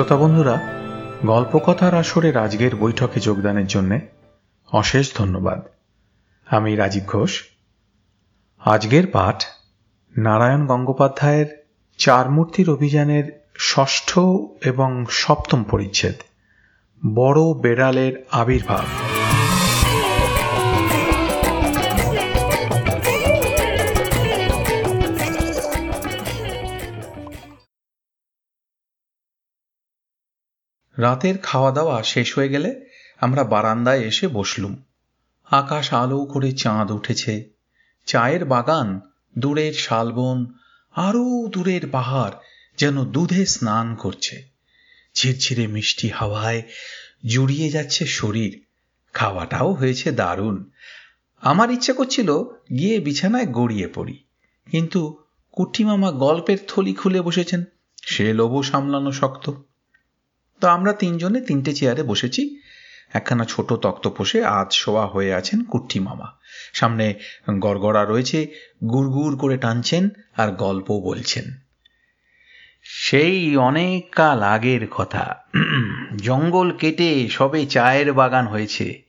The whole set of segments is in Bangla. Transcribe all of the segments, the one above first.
শ্রোতা বন্ধুরা, গল্পকথার আসরের আজকের বৈঠকে যোগদানের জন্য অশেষ ধন্যবাদ। আমি রাজীব ঘোষ। আজকের পাঠ নারায়ণ গঙ্গোপাধ্যায়ের চার মূর্তির অভিযানের ষষ্ঠ এবং সপ্তম পরিচ্ছেদ, বড় বেড়ালের আবির্ভাব। রাতের খাওয়া দাওয়া শেষ হয়ে গেলে আমরা বারান্দায় এসে বসলুম। আকাশ আলো করে চাঁদ উঠেছে। চায়ের বাগান, দূরের শালবন, আরও দূরের পাহাড় যেন দুধে স্নান করছে। ঝিরঝিরে মিষ্টি হাওয়ায় জুড়িয়ে যাচ্ছে শরীর। খাওয়াটাও হয়েছে দারুণ। আমার ইচ্ছে করছিল গিয়ে বিছানায় গড়িয়ে পড়ি, কিন্তু কুট্টিমামা গল্পের থলি খুলে বসেছেন। সে লোভও সামলানো শক্ত। তো আমরা তিনজনে তিনটে চেয়ারে বসেছি। একখানা ছোট তক্তপোষে আজ শোয়া হয়ে আছেন কুট্টি মামা। সামনে গড়গড়া রয়েছে, গুড়গুড় করে টানছেন আর গল্প বলছেন। সেই অনেক কাল আগের কথা। জঙ্গল কেটে সবে চায়ের বাগান হয়েছে।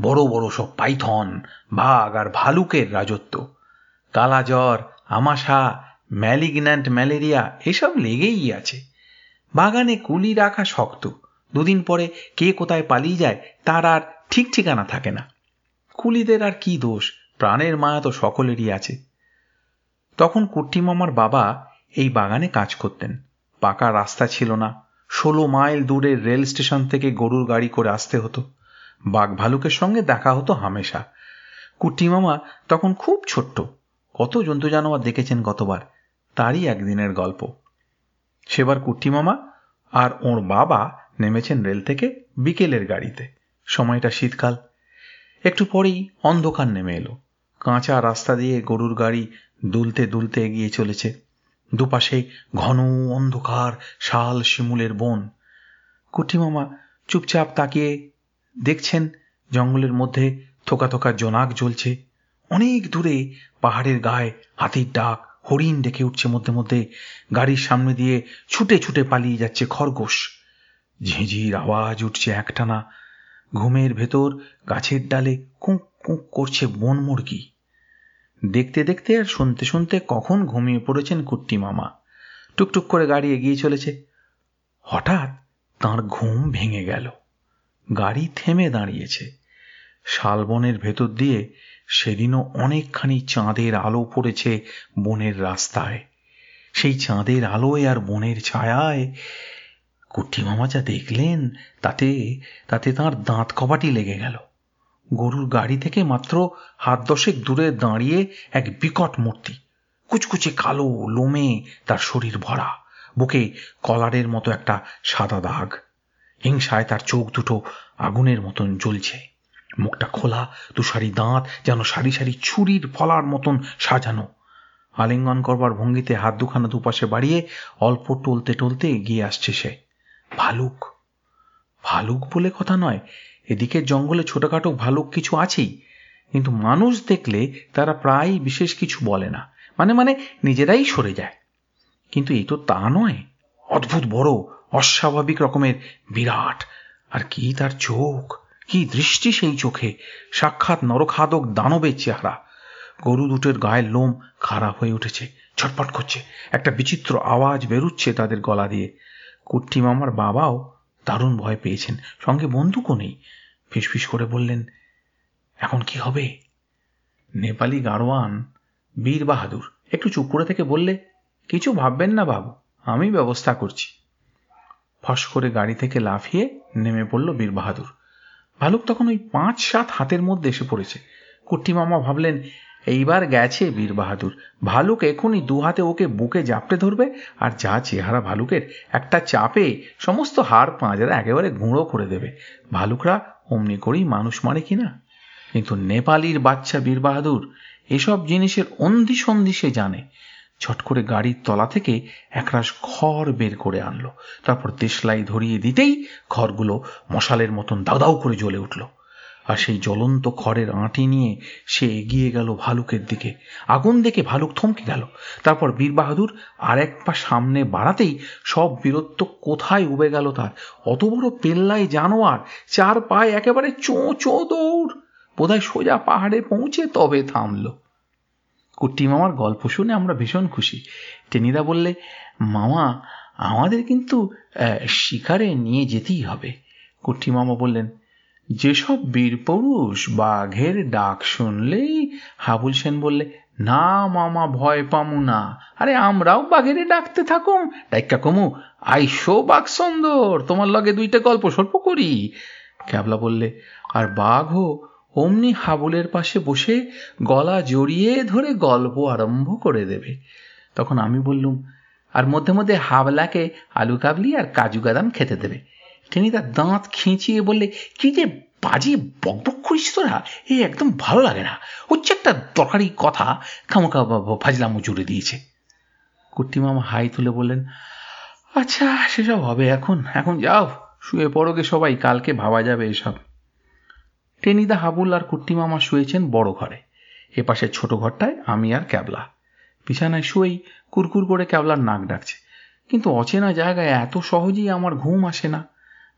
বড় বড় সব পাইথন, বাঘ আর ভালুকের রাজত্ব। কালাজ্বর, আমাশা, ম্যালিগন্যান্ট ম্যালেরিয়া, এসব লেগেই আছে। বাগানে কুলি রাখা শক্ত। দুদিন পরে কে কোথায় পালিয়ে যায়, তার আর ঠিক ঠিকানা থাকে না। কুলিদের আর কি দোষ? প্রাণের মায়া তো সকলেরই আছে। তখন কুট্টিমামার বাবা এই বাগানে কাজ করতেন। পাকা রাস্তা ছিল না। ষোলো মাইল দূরের রেল স্টেশন থেকে গরুর গাড়ি করে আসতে হতো। বাঘ ভালুকের সঙ্গে দেখা হতো হামেশা। কুট্টিমামা তখন খুব ছোট্ট। কত জন্তু জানোয়ার দেখেছেন গতবার? তারই একদিনের গল্প। সেবার কুট্টিমামা আর ওর বাবা নেমেছেন রেল থেকে বিকেলের গাড়িতে। সময়টা শীতকাল। একটু পরেই অন্ধকার নেমে এলো। কাঁচা রাস্তা দিয়ে গরুর গাড়ি দুলতে দুলতে এগিয়ে চলেছে। দুপাশে ঘন অন্ধকার, শাল শিমুলের বন। কুটিমামা চুপচাপ তাকিয়ে দেখছেন জঙ্গলের মধ্যে থোকা থোকা জোনাক জ্বলছে। অনেক দূরে পাহাড়ের গায়ে হাতির ডাক। হরিণ ডেকে উঠছে মধ্যে মধ্যে। গাড়ির সামনে দিয়ে ছুটে ছুটে পালিয়ে যাচ্ছে খরগোশ। ঝিঁঝির আওয়াজ উঠছে একটানা। ঘুমের ভেতর গাছের ডালে কুঁক কুঁক করছে বন মুরগি। দেখতে দেখতে আর শুনতে শুনতে কখন ঘুমিয়ে পড়েছেন কুট্টি মামা। টুকটুক করে গাড়ি এগিয়ে চলেছে। হঠাৎ তার ঘুম ভেঙে গেল। গাড়ি থেমে দাঁড়িয়েছে। শালবনের ভেতর দিয়ে সেদিনও অনেকখানি চাঁদের আলো পড়েছে বনের রাস্তায়। সেই চাঁদের আলোয় আর বনের ছায়ায় কুট্টি মামা যা দেখলেন, তাতে তাতে তাঁর দাঁত কবাটি লেগে গেল। গরুর গাড়ি থেকে মাত্র হাত দশেক দূরে দাঁড়িয়ে এক বিকট মূর্তি, কুচকুচে কালো লোমে তার শরীর ভরা, বুকে কলারের মতো একটা সাদা দাগ। হিংসায় তার চোখ দুটো আগুনের মতন জ্বলছে। মুখটা খোলা, তুষারি দাঁত যেন সারি সারি ছুরির ফলার মতন সাজানো। আলিঙ্গন করবার ভঙ্গিতে হাত দুখানা দুপাশে বাড়িয়ে অল্প টলতে টলতে এগিয়ে আসছে সে। ভালুক। ভালুক বলে কথা নয়। এদিকে জঙ্গলে ছোটখাটো ভালুক কিছু আছেই। কিন্তু মানুষ দেখলে তারা প্রায় বিশেষ কিছু বলে না। মানে মানে নিজেরাই সরে যায়। কিন্তু এই তো তা নয়। অদ্ভুত বড়, অস্বাভাবিক রকমের বিরাট। আর কি তার চোখ? কি দৃষ্টি সেই চোখে? সাক্ষাৎ নরখাদক দানবের চেহারা। গরু দুটোর গায়ের লোম খারাপ হয়ে উঠেছে ছটপট করছে। একটা বিচিত্র আওয়াজ বেরুচ্ছে তাদের গলা দিয়ে। কুট্টি মামার বাবাও দারুণ ভয় পেয়েছেন। সঙ্গে বন্দুকও নেই। ফিসফিস করে বললেন, এখন কি হবে? নেপালি গাড়োয়ান বীর বাহাদুর, একটু চুপ করে থেকে বললে, কিছু ভাববেন না বাবু, আমি ব্যবস্থা করছি। ফস করে গাড়ি থেকে লাফিয়ে নেমে পড়ল বীর বাহাদুর। ভালুক তখন ওই পাঁচ সাত হাতের মধ্যে এসে পড়েছে। কুট্টি মামা ভাবলেন, এইবার গেছে বীর বাহাদুর। ভালুক এখনই দু হাতে ওকে বুকে জাপটে ধরবে, আর যা চেহারা ভালুকের, একটা চাপে সমস্ত হাড় পাঁজরা একেবারে গুঁড়ো করে দেবে। ভালুকরা অমনি করেই মানুষ মারে কিনা? কিন্তু নেপালির বাচ্চা বীর বাহাদুর, এসব জিনিসের অন্ধি সন্ধি সে জানে। ছট করে গাড়ির তলা থেকে একরাশ খড় বের করে আনলো। তারপর দেশলাই ধরিয়ে দিতেই খড়গুলো মশালের মতন দাউ করে জ্বলে উঠল। আর সেই জ্বলন্ত খড়ের আঁটি নিয়ে সে এগিয়ে গেল ভালুকের দিকে। আগুন দেখে ভালুক থমকে গেল। তারপর বীর বাহাদুর আর এক পা সামনে বাড়াতেই সব বীরত্ব কোথায় উবে গেল তার। অত বড় পেল্লাই জানোয়ার, চার পায়ে একেবারে চো চো দৌড়। বোধহয় সোজা পাহাড়ে পৌঁছে তবে থামল। কুট্টি মামার গল্প শুনে আমরা ভীষণ খুশি। টেনিদা বললে, মামা, আমাদের কিন্তু শিকারে নিয়ে যেতেই হবে। কুট্টি মামা বললেন, যেসব বীর পুরুষ বাঘের ডাক শুনলেই হাবুল সেন বললে, না মামা, ভয় পামু না। আরে, আমরাও বাঘের ডাকতে থাকুম। ডাইকা কমু, আইসো বাঘ সুন্দর, তোমার লগে দুইটা গল্প সল্প করি ক্যাবলা বললে, আর বাঘও অমনি হাবুলের পাশে বসে গলা জড়িয়ে ধরে গল্প আরম্ভ করে দেবে। তখন আমি বললুম, আর মধ্যে মধ্যে হাবলাকে আলু কাবলি আর কাজু বাদাম খেতে দেবে। তিনি তার দাঁত খিঁচিয়ে বললে, কি যে বাজে বকবক করিস তোরা, এ একদম ভালো লাগে না। হচ্ছে একটা দরকারি কথা খামোকা ফাজলামো জুড়ে দিয়েছে। কুট্টি মামা হাই তুলে বললেন আচ্ছা সেসব হবে এখন এখন যাও, শুয়ে পড়োগে সবাই, কালকে ভাবা যাবে এসব। টেনিদা হাবুল আর কুট্টি মামা শুয়েছেন বড় ঘরে। এপাশে ছোট ঘরটায় আমি আর ক্যাবলা। বিছানায় শুয়েই কুরকুর করে ক্যাবলার নাক ডাকছে। কিন্তু অচেনা জায়গায় এত সহজেই আমার ঘুম আসে না।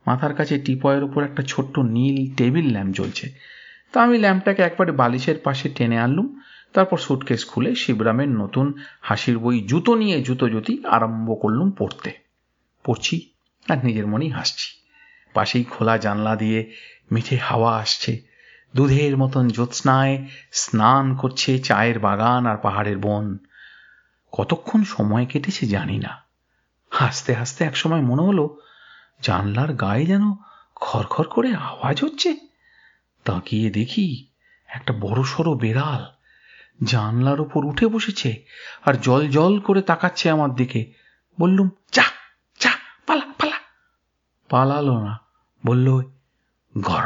মাথার কাছে টিপয়ের উপর একটা ছোট্ট নীল টেবিল ল্যাম্প জ্বলছে। তা আমি ল্যাম্পটাকে একবারে বালিশের পাশে টেনে আনলুম। তারপর সুটকেস খুলে শিবরামের নতুন হাসির বই জুতো নিয়ে জুতো জুতি আরম্ভ করলুম পড়তে। পড়ছি আর নিজের মনেই হাসছি। পাশেই খোলা জানলা দিয়ে মিঠে হাওয়া আসছে। দুধের মতন জ্যোৎস্নায় স্নান করছে চায়ের বাগান আর পাহাড়ের বন। কতক্ষণ সময় কেটেছে জানি না। হাসতে হাসতে একসময় মনে হলো, জানলার গায়ে যেন খরখর করে আওয়াজ হচ্ছে। তাকিয়ে দেখি একটা বড় সড়ো বেড়াল জানলার ওপর উঠে বসেছে আর জল জল করে তাকাচ্ছে আমার দিকে। বললুম চা চা পালা পালা। পালালো না। বলল, ঘর।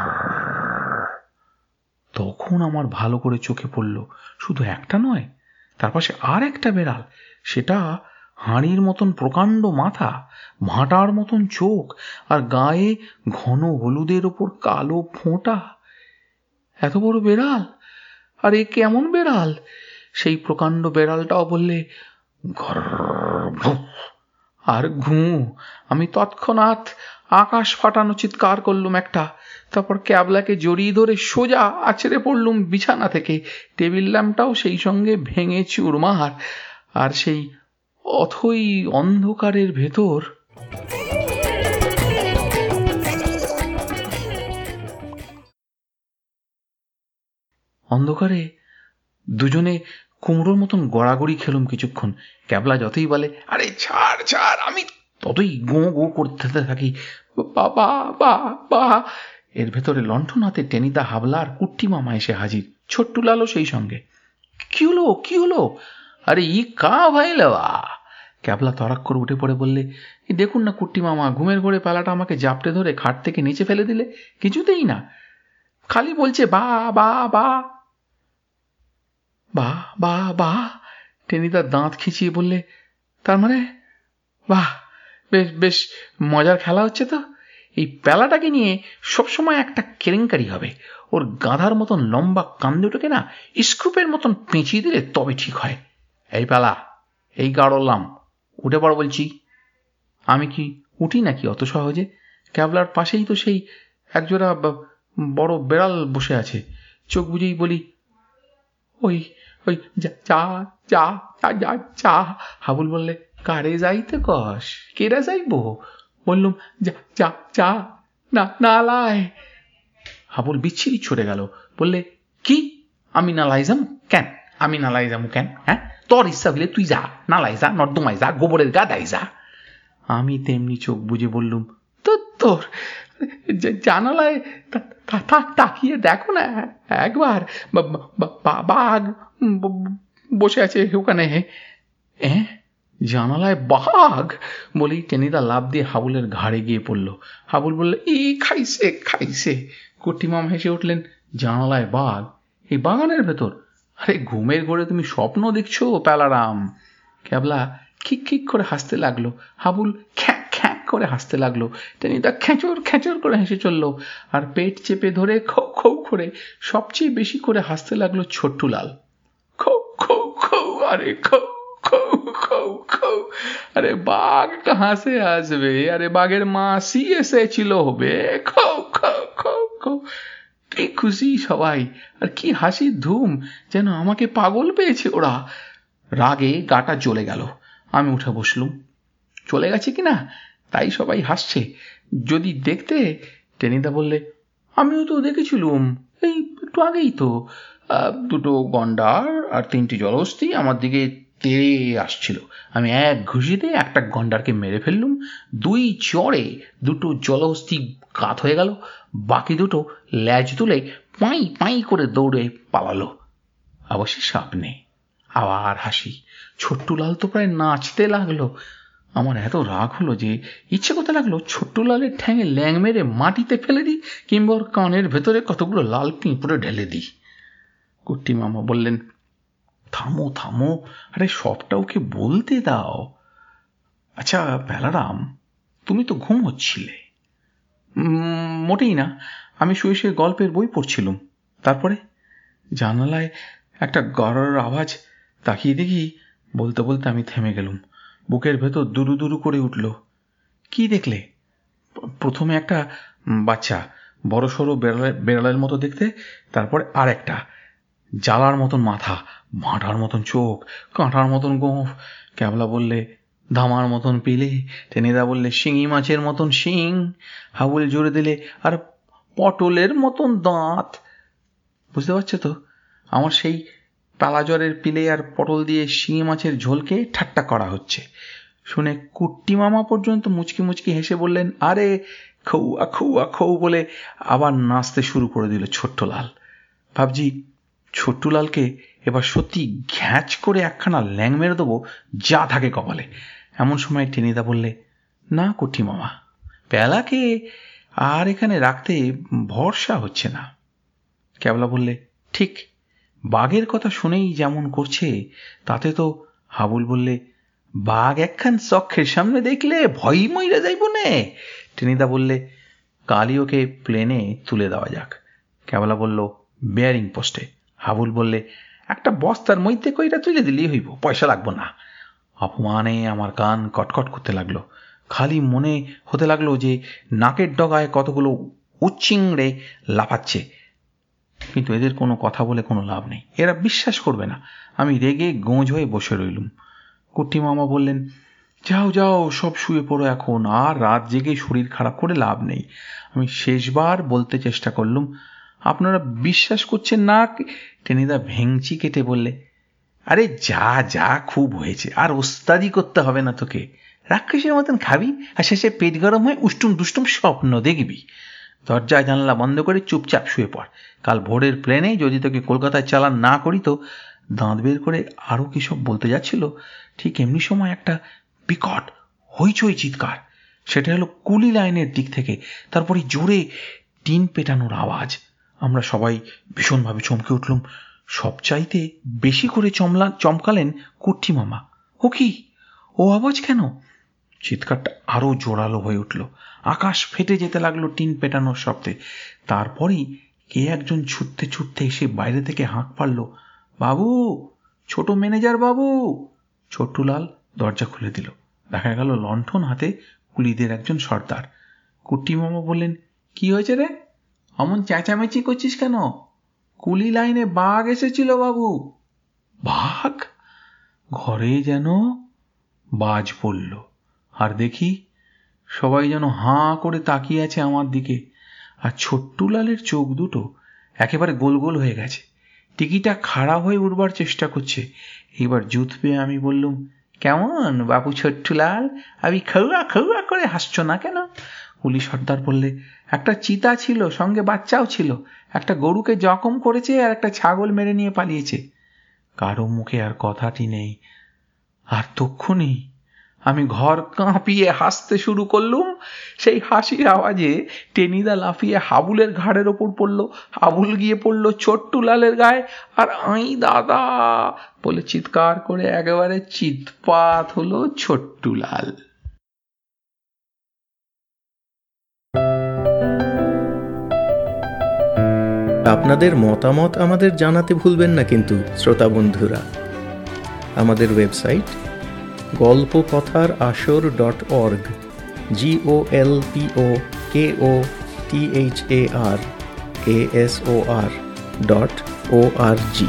তখন আমার ভালো করে চোখে পড়ল। শুধু একটা নয়, তার পাশে আর একটা বেড়াল। সেটা হাঁড়ির মতন প্রকাণ্ড মাথা, ভাঁটার মতন চোখ আর গায়ে ঘন হলুদের ওপর কালো ফোঁটা। এত বড় বেড়াল? আর এ কেমন বেড়াল? সেই প্রকাণ্ড বেড়ালটাও বললে, ঘর। আর ঘু আমি তৎক্ষণাৎ আকাশ ফাটানো চিৎকার করলুম একটা, তারপর ক্যাবলাকে জড়িয়ে ধরে সোজা আছড়ে পড়লুম বিছানা থেকে। টেবিল ল্যাম্পটাও সেই সঙ্গে ভেঙে চুরমার, আর সেই অথই অন্ধকারের ভেতর। অন্ধকারে দুজনে কুমড়োর মতন গড়াগড়ি খেলুম কিছুক্ষণ। ক্যাবলা যতই বলে, আরে ছাড় ছাড়, আমি ততই গো গো করতে থাকি। বাবা, বা বা। এর ভেতরে লণ্ঠন হাতে টেনিদা হাবলা আর কুট্টি মামা এসে হাজির, ছোট্টু লালো সেই সঙ্গে। কি হলো কি হলো? আরে ই কা ভাই লেওয়া? ক্যাবলা তরাক করে উঠে পড়ে বললে দেখুন না কুট্টি মামা, ঘুমের ঘরে পালাটা আমাকে জাপটে ধরে খাট থেকে নিচে ফেলে দিলে, কিছুতেই না। খালি বলছে, বা বা বা। বা বা বা। টেনিদার দাঁত খিচিয়ে বললে, তার মানে? বাহ, বেশ বেশ মজার খেলা হচ্ছে তো। এই পেলাটাকে নিয়ে সবসময় একটা কেলেঙ্কারি হবে। ওর গাধার মতন লম্বা কান দুটোকে না স্ক্রুপের মতন পেঁচিয়ে দিলে তবে ঠিক হয়। এই পেলা, এই গাড়লাম উঠে পড় বলছি। আমি কি উঠি নাকি অত সহজে? ক্যাবলার পাশেই তো সেই একজোড়া বড় বেড়াল বসে আছে। চোখ বুঝেই বলি ওই ওই যা যা যা যা যা হাবুল বললে, কারে যাইতে কস? কেরা যাইব? বললুম, যা যা যা, না না লাই হাবুল বিচ্ছিরি ছড়ে গেল। বললে, কি? আমি নালাই যাম কেন? আমি নালাই যাব কেন? হ্যাঁ? তোর ইচ্ছা হইলে তুই যা নালাই যা, নর্দমায় যা, গোবরের গাদাই যা। আমি তেমনি চোখ বুঝে বললুম তোর? জানালায় তাকিয়ে দেখো না, একবার। বাঘ বসে আছে ওখানে। জানালায় বাঘ বলেই টেনিদা লাভ দিয়ে হাবুলের ঘাড়ে গিয়ে পড়ল। হাবুল বললে, ই, খাইছে খাইছে। কটিমাম হেসে উঠলেন, জানালায় বাঘ? এই বাগানের ভেতর? আরে, ঘুমের ঘরে তুমি স্বপ্ন দেখছ, প্যালারাম! ক্যাবলা খিক খিক করে হাসতে লাগল। হাবুল খ্যাঁ করে হাসতে লাগল। টেনিদা খেঁচর খেঁচর করে হেসে চলল। আর পেট চেপে ধরে খৌ খৌ করে সবচেয়ে বেশি করে হাসতে লাগল ছোট্টুলাল। খৌ খৌ খৌ, আরে খৌ আরে বাঘ কাহা আসবে। আরে বাঘের মাসি এসেছিল হবে। খৌ কি খুশি সবাই। আর কি হাসির ধুম। যেন আমাকে পাগল পেয়েছে ওরা। রাগে গাটা জ্বলে গেল। আমি উঠে বসলুম। চলে গেছে কি না তাই সবাই হাসছে। যদি দেখতে, টেনিদা বললে, আমিও তো দেখেছিলুম। এই একটু আগেই তো। দুটো গন্ডার আর তিনটি জলহস্তি আমার দিকে তেড়ে আসছিল। আমি এক ঘুষিতে একটা গন্ডারকে মেরে ফেললুম। দুই চড়ে দুটো জলহস্তি কাত হয়ে গেল। বাকি দুটো ল্যাজ তুলে পাই পাঁই করে দৌড়ে পালালো। অবশ্যই সাপ নেই। আবার হাসি। ছোট্টুলাল তো প্রায় নাচতে লাগল। আমার এত রাগ হলো যে ইচ্ছে করতে লাগল ছোট্ট লালের ঠ্যাঙে ল্যাং মেরে মাটিতে ফেলে দিই, কিংবা কানের ভেতরে কতগুলো লাল পিঁপড়ে ঢেলে দিই। কুট্টি মামা বললেন, থামো থামো, আরে সবটা ওকে বলতে দাও। আচ্ছা বেলারাম, তুমি তো ঘুম হচ্ছিলে মোটেই না, আমি শুয়ে শুয়ে গল্পের বই পড়ছিলুম। তারপরে? জানালায় একটা গড়ার আওয়াজ তাকিয়ে দেখি বলতে বলতে আমি থেমে গেলুম। বুকের ভেতর দুরু দুরু করে উঠল। কি দেখলে? প্রথমে একটা বাচ্চা বড় সড়ো বেড়ালের মতো দেখতে, তারপরে আর একটা জ্বালার মতন মাথা ভাঁটার মতন চোখ, কাঁটার মতন গোঁফ, ক্যাবলা বললে ধামার মতন পিলে, টেনিদা বললে শিঙি মাছের মতন শিং, হাবুল জুড়ে দিলে আর পটলের মতন দাঁত। বুঝতে পারছ তো? আমার সেই পালাজরের পিলে আর পটল দিয়ে শিঙি মাছের ঝোলকে ঠাট্টা করা হচ্ছে। শুনে কুট্টি মামা পর্যন্ত মুচকি মুচকি হেসে বললেন, আরে, খৌয়া খৌয়া, খৌ বলে আবার নাচতে শুরু করে দিল ছোট্ট লাল ভাবছি ছোট্টুলালকে এবার সত্যি ঘ্যাঁচ করে একখানা ল্যাং মেরে দেবো যা থাকে কপালে। এমন সময় টেনিদা বললে, না কুঠি মামা, পেলাকে আর এখানে রাখতে ভরসা হচ্ছে না। ক্যাবলা বললে, ঠিক বাঘের কথা শুনেই যেমন করছে, তাতে তো হাবুল বললে, বাঘ একখান চক্ষের সামনে দেখলে ভয় মইরা যাইব নে? টেনিদা বললে, কালই ওকে প্লেনে তুলে দেওয়া যাক। কেবলা বলল বেয়ারিং পোস্টে হাবুল বললে, একটা বস্তার মধ্যে কইরা তুলে দিলেই হইব, পয়সা লাগবো না। অপমানে আমার কান কটকট করতে লাগল। খালি মনে হতে লাগল যে, নাকের ডগায় কতগুলো উচ্চিংড়ে লাফাচ্ছে। কিন্তু এদের কোনো কথা বলে কোনো লাভ নেই। এরা বিশ্বাস করবে না। আমি রেগে গোঁজ হয়ে বসে রইলুম। কুট্টি মামা বললেন, যাও যাও, সব শুয়ে পড়ো এখন। আর রাত জেগে শরীর খারাপ করে লাভ নেই। আমি শেষবার বলতে চেষ্টা করলুম, আপনারা বিশ্বাস করছেন না? টেনিদা ভেংচি কেটে বললে, আরে যা যা, খুব হয়েছে। আর ওস্তাদি করতে হবে না তোকে। রাক্ষসের মতন খাবি, আর শেষে পেট গরম হয়ে উষ্টুম দুষ্টুম স্বপ্ন দেখবি। দরজা জানলা বন্ধ করে চুপচাপ শুয়ে পড়। কাল ভোরের প্লেনে যদি তোকে কলকাতায় চালান না করি তো দাঁত বের করে আরও কী সব বলতে যাচ্ছিল? ঠিক এমনি সময় একটা বিকট হইচই চিৎকার। সেটা হলো কুলি লাইনের দিক থেকে, তারপরে জোরে টিন পেটানোর আওয়াজ। আমরা সবাই ভীষণভাবে চমকে উঠলুম। সবচাইতে বেশি করে চমলা চমকালেন কুট্টি মামা। ও কি? ও আওয়াজ কেন? চিৎকারটা আরও জোরালো হয়ে উঠল। আকাশ ফেটে যেতে লাগল টিন পেটানোর শব্দে। তারপরেই কে একজন ছুটতে ছুটতে এসে বাইরে থেকে হাঁক পারল বাবু, ছোট ম্যানেজার বাবু! ছোট্টুলাল দরজা খুলে দিল। দেখা গেল লণ্ঠন হাতে কুলিদের একজন সর্দার। কুট্টি মামা বললেন, কি হয়েছে রে? অমন চেঁচামেচি করছিস কেন? কুলি লাইনে বাঘ এসেছিল বাবু! বাঘ? ঘরে যেন বাজ পড়ল। আর দেখি সবাই যেন হাঁ করে তাকিয়ে আছে আমার দিকে। আর ছোট্টুলালের চোখ দুটো একেবারে গোল গোল হয়ে গেছে। টিকিটা খাড়া হয়ে উঠবার চেষ্টা করছে। এবার জুত পেয়ে আমি বললুম, কেমন বাবু ছোট্টুলাল আমি খৌয়া খৌয়া করে হাসছো না কেন? পুলিশ সর্দার বললে, একটা চিতা ছিল, সঙ্গে বাচ্চাও ছিল। একটা গরুকে জখম করেছে আর একটা ছাগল মেরে নিয়ে পালিয়েছে। কারও মুখে আর কথাটি নেই। আর তক্ষুনি আমি ঘর কাঁপিয়ে হাসতে শুরু করলুম। সেই হাসির আওয়াজে টেনিদা লাফিয়ে হাবুলের ঘাড়ের ওপর পড়ল। হাবুল গিয়ে পড়ল ছোট্টুলালের গায়ে। আর আই দাদা বলে চিৎকার করে একেবারে চিৎপাত হলো ছোট্টু লাল। আপনাদের মতামত আমাদের জানাতে ভুলবেন না কিন্তু, শ্রোতা বন্ধুরা। আমাদের website Golpo Kothar Asor dot org G O L P O K O T H A R A S O R dot O R G